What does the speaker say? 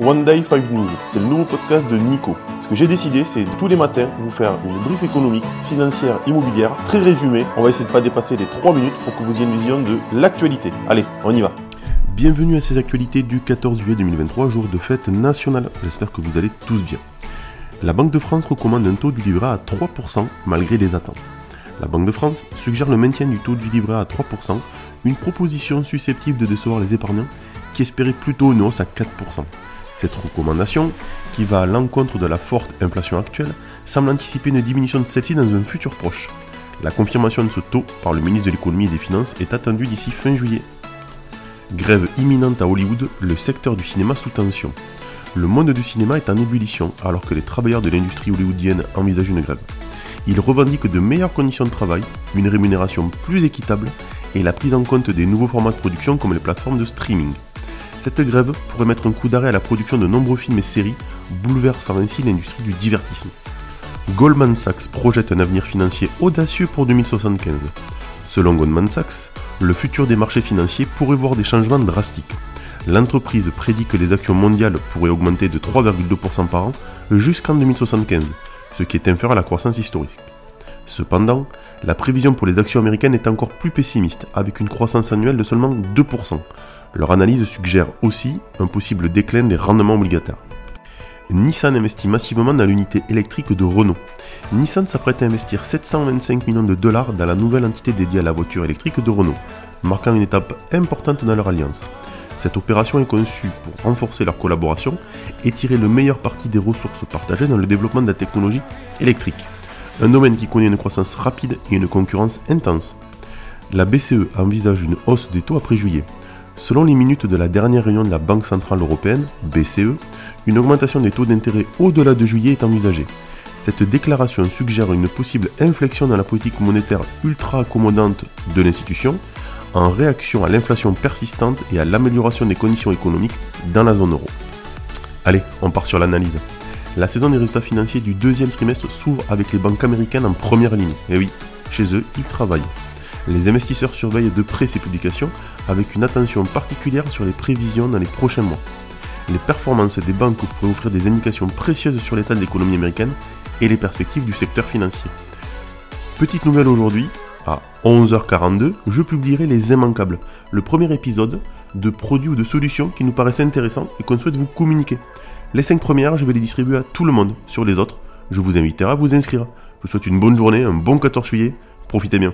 One Day 5 News, c'est le nouveau podcast de Nico. Ce que j'ai décidé, c'est tous les matins vous faire une brief économique, financière, immobilière, très résumée. On va essayer de pas dépasser les 3 minutes pour que vous ayez une vision de l'actualité. Allez, on y va. Bienvenue à ces actualités du 14 juillet 2023, jour de fête nationale. J'espère que vous allez tous bien. La Banque de France recommande un taux du livret à 3% malgré les attentes. La Banque de France suggère le maintien du taux du livret à 3%, une proposition susceptible de décevoir les épargnants qui espéraient plutôt une hausse à 4%. Cette recommandation, qui va à l'encontre de la forte inflation actuelle, semble anticiper une diminution de celle-ci dans un futur proche. La confirmation de ce taux par le ministre de l'économie et des finances est attendue d'ici fin juillet. Grève imminente à Hollywood, le secteur du cinéma sous tension. Le monde du cinéma est en ébullition alors que les travailleurs de l'industrie hollywoodienne envisagent une grève. Ils revendiquent de meilleures conditions de travail, une rémunération plus équitable et la prise en compte des nouveaux formats de production comme les plateformes de streaming. Cette grève pourrait mettre un coup d'arrêt à la production de nombreux films et séries, bouleversant ainsi l'industrie du divertissement. Goldman Sachs projette un avenir financier audacieux pour 2075. Selon Goldman Sachs, le futur des marchés financiers pourrait voir des changements drastiques. L'entreprise prédit que les actions mondiales pourraient augmenter de 3,2% par an jusqu'en 2075, ce qui est inférieur à la croissance historique. Cependant, la prévision pour les actions américaines est encore plus pessimiste, avec une croissance annuelle de seulement 2%. Leur analyse suggère aussi un possible déclin des rendements obligataires. Nissan investit massivement dans l'unité électrique de Renault. Nissan s'apprête à investir 725 millions de dollars dans la nouvelle entité dédiée à la voiture électrique de Renault, marquant une étape importante dans leur alliance. Cette opération est conçue pour renforcer leur collaboration et tirer le meilleur parti des ressources partagées dans le développement de la technologie électrique un domaine qui connaît une croissance rapide et une concurrence intense. La BCE envisage une hausse des taux après juillet. Selon les minutes de la dernière réunion de la Banque Centrale Européenne, BCE, une augmentation des taux d'intérêt au-delà de juillet est envisagée. Cette déclaration suggère une possible inflexion dans la politique monétaire ultra accommodante de l'institution en réaction à l'inflation persistante et à l'amélioration des conditions économiques dans la zone euro. Allez, on part sur l'analyse. La saison des résultats financiers du deuxième trimestre s'ouvre avec les banques américaines en première ligne. Et oui, chez eux, ils travaillent. Les investisseurs surveillent de près ces publications avec une attention particulière sur les prévisions dans les prochains mois. Les performances des banques pourraient offrir des indications précieuses sur l'état de l'économie américaine et les perspectives du secteur financier. Petite nouvelle aujourd'hui, à 11h42, je publierai Les Immanquables, le premier épisode de produits ou de solutions qui nous paraissent intéressants et qu'on souhaite vous communiquer. Les 5 premières, je vais les distribuer à tout le monde. Sur les autres, je vous inviterai à vous inscrire. Je vous souhaite une bonne journée, un bon 14 juillet. Profitez bien.